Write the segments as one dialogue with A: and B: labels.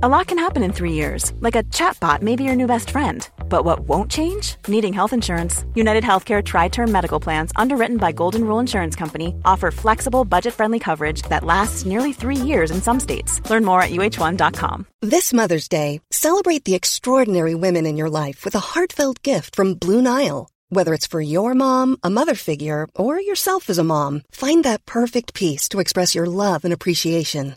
A: A lot can happen in three years, like a chatbot may be your new best friend. But what won't change? Needing health insurance. United Healthcare Tri Term Medical Plans, underwritten by Golden Rule Insurance Company, offer flexible, budget friendly coverage that lasts nearly three years in some states. Learn more at uh1.com.
B: This Mother's Day, celebrate the extraordinary women in your life with a heartfelt gift from Blue Nile. Whether it's for your mom, a mother figure, or yourself as a mom, find that perfect piece to express your love and appreciation.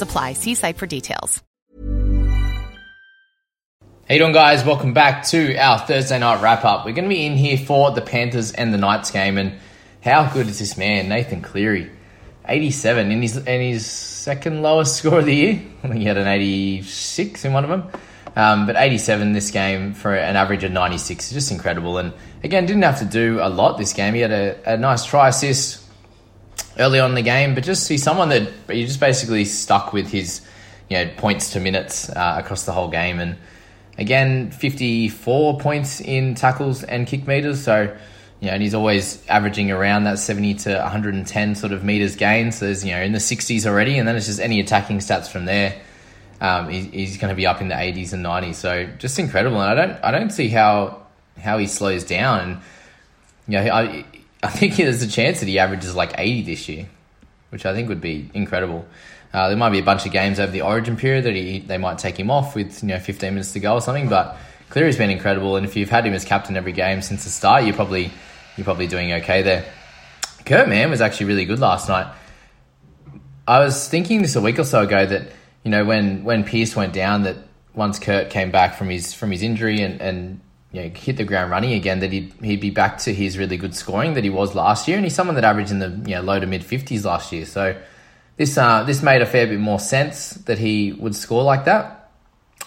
C: apply. See site for details.
D: Hey, doing, guys? Welcome back to our Thursday night wrap up. We're going to be in here for the Panthers and the Knights game, and how good is this man, Nathan Cleary? 87 in his in his second lowest score of the year. I think he had an 86 in one of them. Um, but 87 this game for an average of 96 is just incredible. And again, didn't have to do a lot this game. He had a, a nice try assist early on in the game, but just see someone that you just basically stuck with his you know points to minutes uh, across the whole game. And again, 54 points in tackles and kick meters. So you know, and he's always averaging around that 70 to 110 sort of meters gain. So there's, you know, in the 60s already, and then it's just any attacking stats from there. Um, he, he's going to be up in the 80s and 90s. So just incredible. And I don't, I don't see how, how he slows down. And, you know, I, I think there's a chance that he averages like 80 this year, which I think would be incredible. Uh, there might be a bunch of games over the Origin period that he they might take him off with you know 15 minutes to go or something. But Cleary's been incredible, and if you've had him as captain every game since the start, you're probably you're probably doing okay there. Kurt Mann was actually really good last night. I was thinking this a week or so ago that you know when when Pearce went down that once Kurt came back from his from his injury and and you know, hit the ground running again, that he'd he'd be back to his really good scoring that he was last year, and he's someone that averaged in the you know low to mid fifties last year. So this uh, this made a fair bit more sense that he would score like that,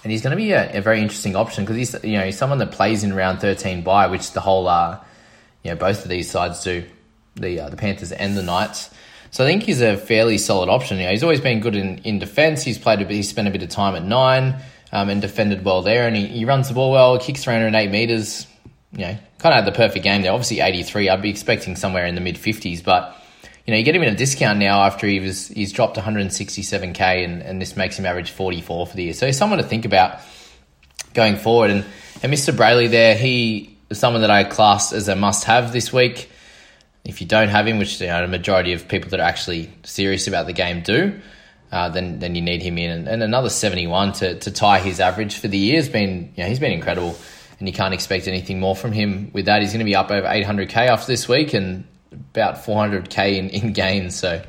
D: and he's going to be a, a, very interesting option because he's you know he's someone that plays in round thirteen by which the whole uh, you know both of these sides do, the uh, the Panthers and the Knights. So I think he's a fairly solid option. You know, he's always been good in, in defence. He's played a bit, he's spent a bit of time at nine um, and defended well there, and he, he runs the ball well, kicks 308 metres. You know, kind of had the perfect game there. Obviously 83. I'd be expecting somewhere in the mid 50s, but you know, you get him in a discount now after he was he's dropped 167k, and, and this makes him average 44 for the year. So he's someone to think about going forward. And and Mr. Brailey there, he is someone that I class as a must-have this week. If you don't have him, which you know, a majority of people that are actually serious about the game do, uh, then then you need him in. And, and, another 71 to, to tie his average for the year has been, you know, he's been incredible. And you can't expect anything more from him with that. He's going to be up over 800k after this week and about 400k in, in gains. So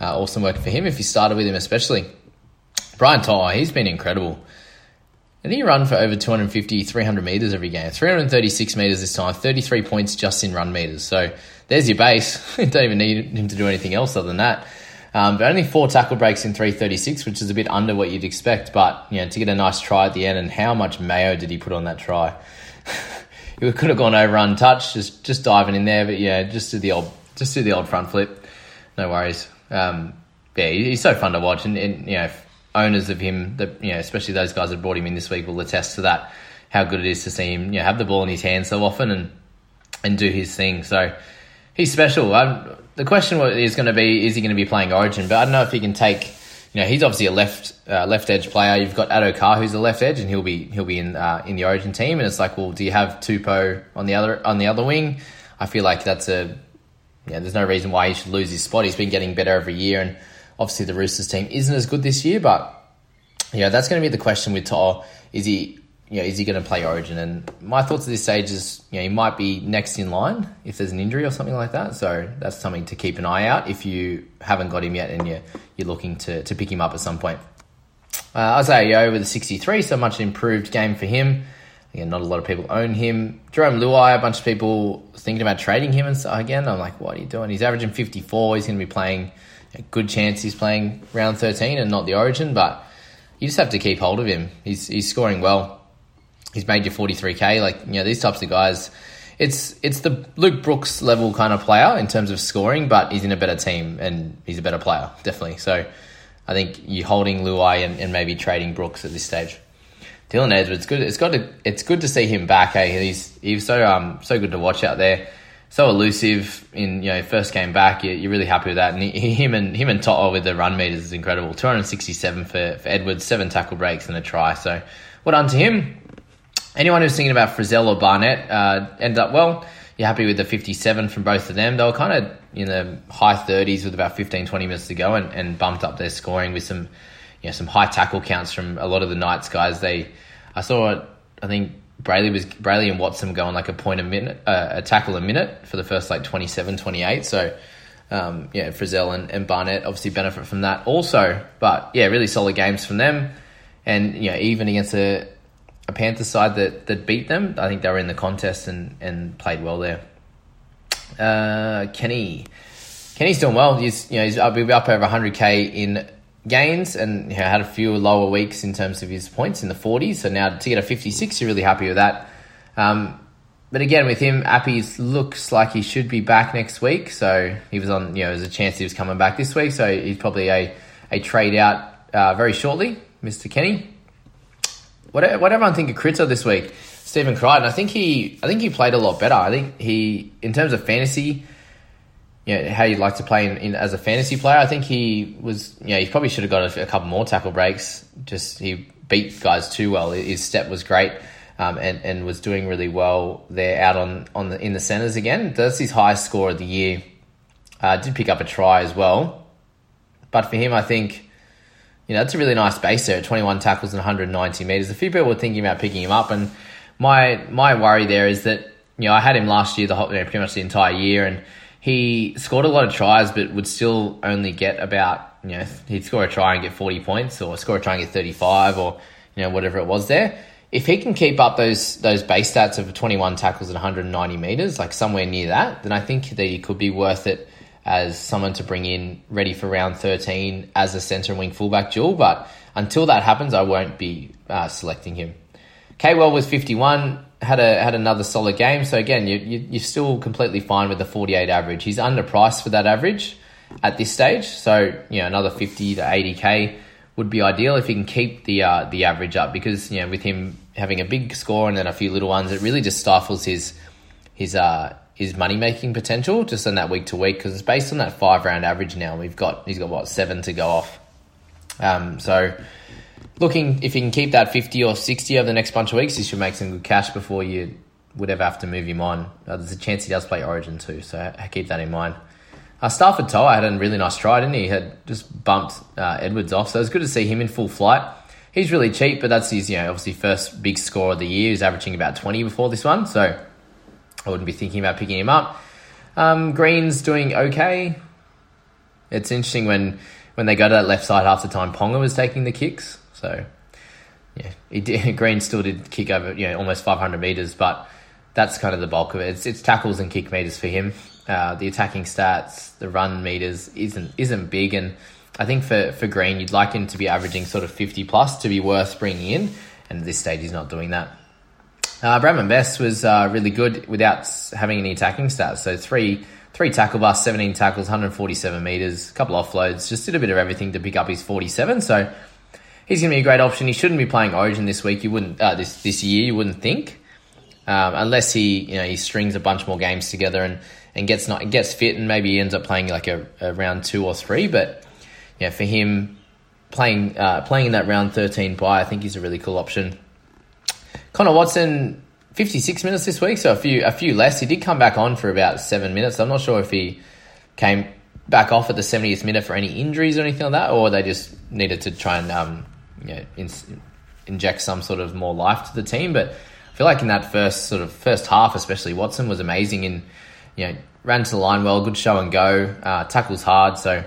D: uh, awesome work for him if you started with him, especially. Brian To'o, he's been incredible. And he run for over 250, 300 metres every game. 336 metres this time, 33 points just in run metres. So there's your base. you don't even need him to do anything else other than that. Um, but only four tackle breaks in 336, which is a bit under what you'd expect. But you know, to get a nice try at the end, and how much mayo did he put on that try? he could have gone over untouched, just just diving in there. But yeah, just do the old just do the old front flip. No worries. Um, yeah, he's so fun to watch, and, and you know, owners of him, that you know, especially those guys that brought him in this week, will attest to that. How good it is to see him, you know, have the ball in his hands so often and and do his thing. So he's special. I'm, the question is going to be: Is he going to be playing Origin? But I don't know if he can take. You know, he's obviously a left uh, left edge player. You've got Addo-Carr, who's a left edge, and he'll be he'll be in uh, in the Origin team. And it's like, well, do you have Tupou on the other on the other wing? I feel like that's a yeah. There's no reason why he should lose his spot. He's been getting better every year, and obviously the Roosters team isn't as good this year. But yeah, that's going to be the question with To'o. Is he you know, is he going to play Origin? And my thoughts at this stage is, you know, he might be next in line if there's an injury or something like that. So that's something to keep an eye out if you haven't got him yet and you're, you're looking to, to pick him up at some point. Uh, Isaiah Yeo with a 63, so much improved game for him. Again, not a lot of people own him. Jerome Luai, a bunch of people thinking about trading him. And so again, I'm like, what are you doing? He's averaging 54. He's going to be playing a good chance he's playing round 13 and not the Origin, but you just have to keep hold of him. He's he's scoring well. He's made you 43k. Like you know these types of guys. It's it's the Luke Brooks level kind of player in terms of scoring, but he's in a better team and he's a better player, definitely. So I think you're holding Luai and, and maybe trading Brooks at this stage. Dylan Edwards, good. It's got to, it's good to see him back. Hey, he's he's so um so good to watch out there so elusive in you know first game back. You're, you're really happy with that, and he, him and him and To'o with the run meters is incredible. 267 for, for Edwards, seven tackle breaks and a try. So well done to him. Anyone who's thinking about Frizell or Barnett uh, ended up well. You're happy with the 57 from both of them. They were kind of in the high 30s with about 15, 20 minutes to go, and, and bumped up their scoring with some you know some high tackle counts from a lot of the Knights guys. They I saw I think Brailey was Brailey and Watson going like a point a minute, uh, a tackle a minute for the first like 27, 28. So um, yeah, Frizell and, and Barnett obviously benefit from that also. But yeah, really solid games from them, and you know even against a a Panther side that that beat them, I think they were in the contest and and played well there. Uh, Kenny, Kenny's doing well. He's you know he's up, up over 100k in gains and you know, had a few lower weeks in terms of his points in the 40s. So now to get a 56, you're really happy with that. Um, but again, with him, Appy looks like he should be back next week. So he was on, you know, there's a chance he was coming back this week. So he's probably a, a trade out uh, very shortly, Mr. Kenny. What, what everyone think of Critter this week? Stephen Crichton. I think he, I think he played a lot better. I think he, in terms of fantasy, you know, how you'd like to play in, in, as a fantasy player. I think he was, you know, he probably should have got a, a, couple more tackle breaks. Just he beat guys too well. His step was great, um, and and was doing really well there out on on the in the centers again. That's his highest score of the year. Uh, did pick up a try as well, but for him, I think. You know, it's a really nice base there 21 tackles and 190 meters. A few people were thinking about picking him up, and my my worry there is that you know I had him last year the whole, you know, pretty much the entire year, and he scored a lot of tries, but would still only get about, you know, he'd score a try and get 40 points or score a try and get 35 or, you know, whatever it was there. If he can keep up those those base stats of 21 tackles and 190 meters, like somewhere near that, then I think that he could be worth it as someone to bring in ready for round 13 as a centre and wing fullback duel. But until that happens, I won't be uh, selecting him. Kwell was 51 had a had another solid game. So again, you, you you're still completely fine with the 48 average. He's underpriced for that average at this stage. So you know another 50 to 80k would be ideal if he can keep the uh, the average up because you know with him having a big score and then a few little ones, it really just stifles his his uh his money making potential just on that week to week because it's based on that five round average now. We've got he's got what seven to go off. Um, so looking if he can keep that 50 or 60 over the next bunch of weeks, he should make some good cash before you would ever have to move him on. Uh, there's a chance he does play Origin too, so keep that in mind. Uh, Starford To'a had a really nice try, didn't he? He had just bumped uh, Edwards off, so it was good to see him in full flight. He's really cheap, but that's his, you know, obviously first big score of the year. He's averaging about 20 before this one, so I wouldn't be thinking about picking him up. Um, Green's doing okay. It's interesting when, when they go to that left side half the time, Ponga was taking the kicks. So, yeah, did, Green still did kick over, you know, almost 500 meters, but that's kind of the bulk of it. It's, it's tackles and kick meters for him. Uh, the attacking stats, the run meters isn't isn't big, and I think for for Green, you'd like him to be averaging sort of 50 plus to be worth bringing in, and at this stage, he's not doing that. Uh, Bradman Best was uh, really good without having any attacking stats. So three three tackle busts, 17 tackles, 147 meters, a couple offloads, just did a bit of everything to pick up his 47. So he's going to be a great option. He shouldn't be playing Origin this week. You wouldn't uh, this this year. You wouldn't think, um, unless he you know he strings a bunch more games together and, and gets not gets fit and maybe he ends up playing like a, a round two or three. But yeah, for him playing uh, playing in that round thirteen bye, I think he's a really cool option. Connor Watson. 56 minutes this week, so a few a few less. He did come back on for about seven minutes. I'm not sure if he came back off at the 70th minute for any injuries or anything like that, or they just needed to try and um, you know, in, inject some sort of more life to the team. But I feel like in that first sort of first half, especially Watson was amazing in, you know, ran to the line well, good show and go, uh, tackles hard. So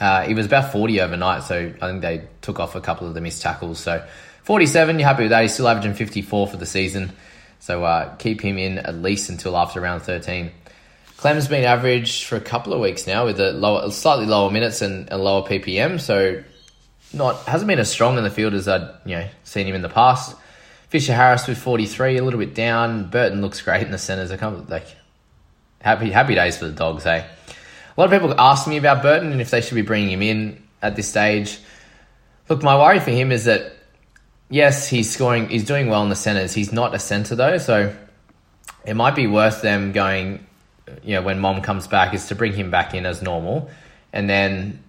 D: Uh, he was about 40 overnight, so I think they took off a couple of the missed tackles. So 47, you're happy with that. He's still averaging 54 for the season. So uh, keep him in at least until after round 13. Clem's been averaged for a couple of weeks now with a lower, slightly lower minutes and a lower PPM. So not hasn't been as strong in the field as I'd you know seen him in the past. Fisher Harris with 43, a little bit down. Burton looks great in the centres. I come like happy happy days for the dogs. Hey, a lot of people ask me about Burton and if they should be bringing him in at this stage. Look, my worry for him is that yes, he's scoring, he's doing well in the centres. He's not a centre though, so it might be worth them going. You know, when Mom comes back, is to bring him back in as normal, and then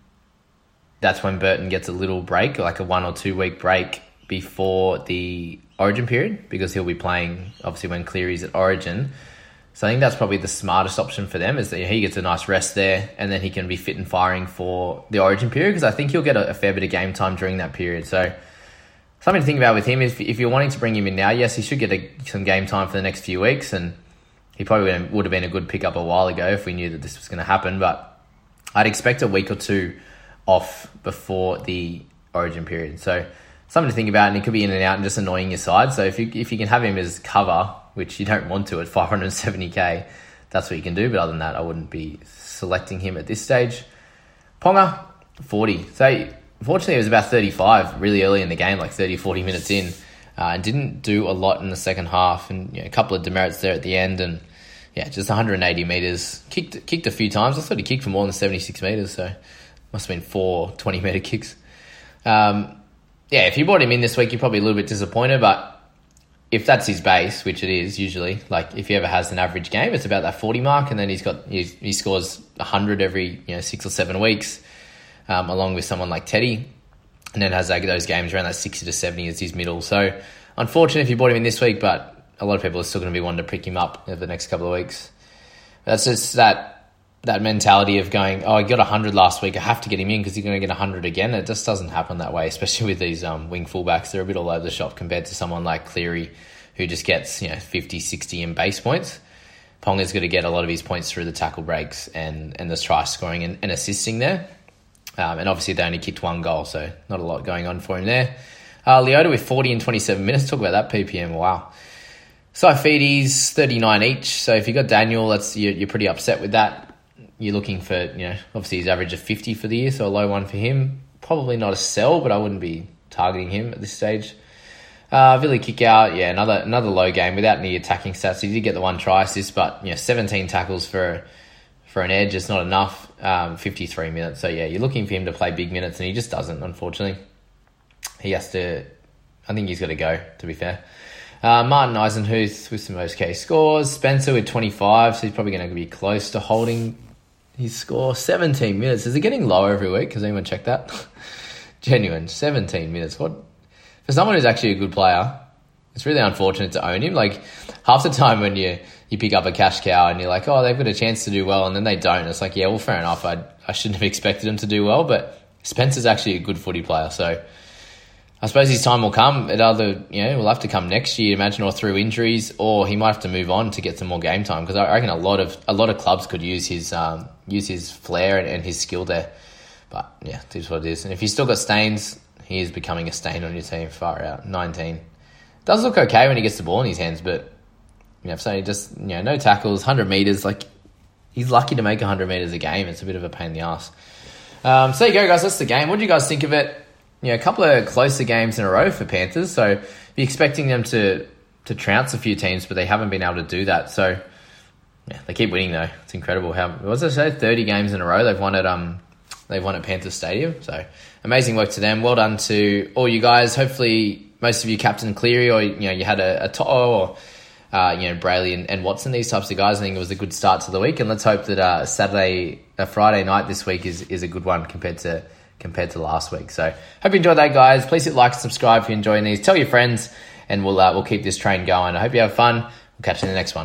D: that's when Burton gets a little break, like a one or two week break before the Origin period, because he'll be playing obviously when Cleary's at Origin. So I think that's probably the smartest option for them is that he gets a nice rest there, and then he can be fit and firing for the Origin period because I think he'll get a, a fair bit of game time during that period. So something to think about with him is if you're wanting to bring him in now, yes, he should get a, some game time for the next few weeks, and he probably would have been a good pickup a while ago if we knew that this was going to happen. But I'd expect a week or two off before the Origin period, so something to think about, and he could be in and out and just annoying your side. So if you if you can have him as cover, which you don't want to at 570k, that's what you can do. But other than that, I wouldn't be selecting him at this stage. Ponga, 40. So Unfortunately, it was about 35 really early in the game, like 30, 40 minutes in, uh, and didn't do a lot in the second half. And you know, a couple of demerits there at the end, and yeah, just 180 meters. Kicked kicked a few times. I thought he kicked for more than 76 meters, so must have been four 20 meter kicks. Um, yeah, if you brought him in this week, you're probably a little bit disappointed, but if that's his base, which it is usually, like if he ever has an average game, it's about that 40 mark, and then he's got he's, he scores 100 every you know six or seven weeks um, along with someone like Teddy, and then has those games around that 60 to 70 as his middle. So, unfortunate if you bought him in this week, but a lot of people are still going to be wanting to pick him up over the next couple of weeks. That's just that that mentality of going, oh, I got 100 last week, I have to get him in because you're going to get 100 again. It just doesn't happen that way, especially with these um, wing fullbacks. They're a bit all over the shop compared to someone like Cleary, who just gets you know 50, 60 in base points. Ponga's going to get a lot of his points through the tackle breaks and, and the try scoring and, and assisting there. Um, and obviously, they only kicked one goal, so not a lot going on for him there. Uh, Leota with 40 and 27 minutes. Talk about that PPM. Wow. Saifiti's 39 each. So if you've got Daniel, that's you're, you're, pretty upset with that. You're looking for, you know, obviously his average of 50 for the year, so a low one for him. Probably not a sell, but I wouldn't be targeting him at this stage. Uh, Kikau, yeah, another another low game without any attacking stats. He did get the one try assist, but you know, 17 tackles for for an edge. It's not enough. Um, 53 minutes. So yeah, you're looking for him to play big minutes, and he just doesn't. Unfortunately, he has to. I think he's got to go. To be fair, uh, Martin Eisenhuth with some okay scores. Spencer with 25, so he's probably going to be close to holding his score. 17 minutes. Is it getting lower every week? Has anyone checked that? Genuine 17 minutes. What for someone who's actually a good player? It's really unfortunate to own him. Like half the time when you you pick up a cash cow and you're like, oh, they've got a chance to do well, and then they don't. It's like, yeah, well, fair enough. I I shouldn't have expected them to do well, but Spencer's actually a good footy player, so I suppose his time will come. It either you know will have to come next year, imagine, or through injuries, or he might have to move on to get some more game time. Because I reckon a lot of a lot of clubs could use his um, use his flair and, and his skill there. But yeah, it is what it is. And if he's still got stains, he is becoming a stain on your team. Far out, nineteen. Does look okay when he gets the ball in his hands, but you know, so just you know, no tackles, hundred meters. Like he's lucky to make hundred meters a game. It's a bit of a pain in the ass. Um, so there you go, guys. That's the game. What do you guys think of it? You know, a couple of closer games in a row for Panthers. So be expecting them to to trounce a few teams, but they haven't been able to do that. So yeah, they keep winning though. It's incredible. How what was I say? Thirty games in a row. They've won at um they've won at Panthers Stadium. So amazing work to them. Well done to all you guys. Hopefully most of you Captain Cleary or you know you had a, a to- or uh, you know, Brailey and, and, Watson, these types of guys. I think it was a good start to the week, and let's hope that uh, Saturday, uh, Friday night this week is, is a good one compared to compared to last week. So hope you enjoyed that, guys. Please hit like and subscribe if you're enjoying these. Tell your friends, and we'll uh, we'll keep this train going. I hope you have fun. We'll catch you in the next one.